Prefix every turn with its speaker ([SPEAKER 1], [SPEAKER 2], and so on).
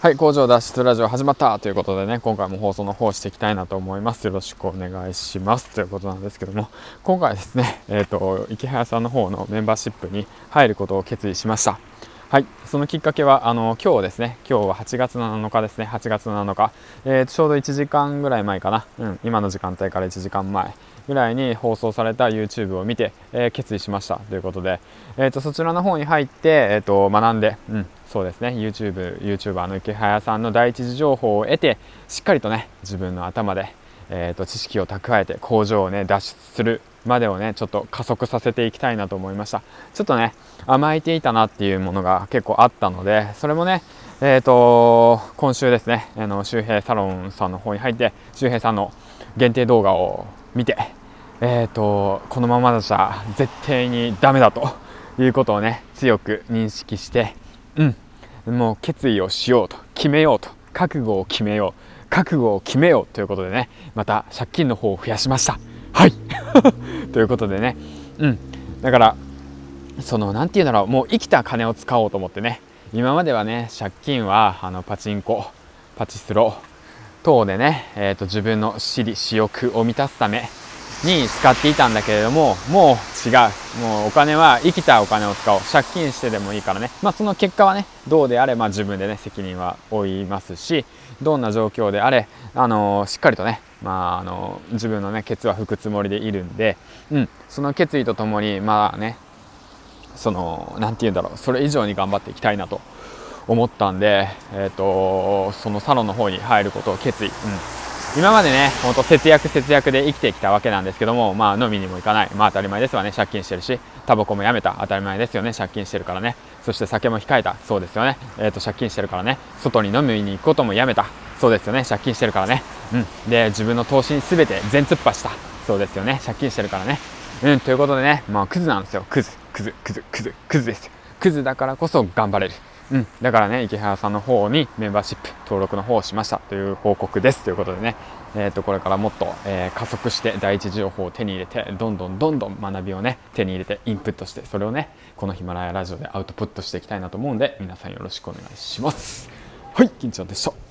[SPEAKER 1] はい、工場脱出ラジオ始まったということでね、今回も放送の方していきたいなと思います。よろしくお願いします。ということなんですけども、今回ですね、えっ、ー、と、池早さんの方のメンバーシップに入ることを決意しました。はい、そのきっかけは、あの、今日ですね、今日は8月7日ですね、8月7日、えー、ちょうど1時間ぐらい前かな、うん、今の時間帯から1時間前ぐらいに放送された YouTube を見て、えー、決意しました。ということで、えーと、そちらの方に入って、えーと、学んで、うん、そうですね。YouTube、YouTuber の池早さんの第一次情報を得てしっかりとね自分の頭で、えーと、知識を蓄えて工場をね脱出するまでをねちょっと加速させていきたいなと思いました。ちょっとね甘えていたなっていうものが結構あったのでそれもねえーと今週ですねあの周平サロンさんの方に入って周平さんの限定動画を見てえーとこのままじゃ絶対にダメだということをね強く認識してうん。もう決意をしようと決めようと覚悟を決めよう覚悟を決めようということでねまた借金の方を増やしました。はい。ということでね。うん。だからその何て言うんだろう。もう生きた金を使おうと思ってね。今まではね借金はあのパチンコパチスロ等でね、えーと、自分の私利私欲を満たすために使っていたんだけれども、もう違う。もうお金は生きたお金を使おう。借金してでもいいからね。まあその結果はね、どうであれ、まあ自分でね、責任は負いますし、どんな状況であれ、あのー、しっかりとね、まああの、自分のね、ケツは吹くつもりでいるんで、うん、その決意とともに、まあね、その、なんて言うんだろう、それ以上に頑張っていきたいなと思ったんで、えっ、ー、と、そのサロンの方に入ることを決意、うん、今までね、ほんと節約節約で生きてきたわけなんですけども、まあ飲みにも行かない。まあ当たり前ですわね、借金してるし、タバコもやめた。当たり前ですよね、借金してるからね。そして酒も控えた。そうですよね。えっ、ー、と、借金してるからね。外に飲みに行くこともやめた。そうですよね、借金してるからね。うん。で、自分の投資に全て全突破した。そうですよね、借金してるからね。うん、ということでね、まあクズなんですよ。クズ、クズ、クズ、クズ、クズですよ。クズだからこそ頑張れる。うん、だからね池原さんの方にメンバーシップ登録の方をしましたという報告です。ということでね、えー、とこれからもっと、えー、加速して第一情報を手に入れてどんどんどんどん学びをね手に入れてインプットしてそれをねこのヒマラヤラジオでアウトプットしていきたいなと思うんで皆さんよろしくお願いします。はい緊張でした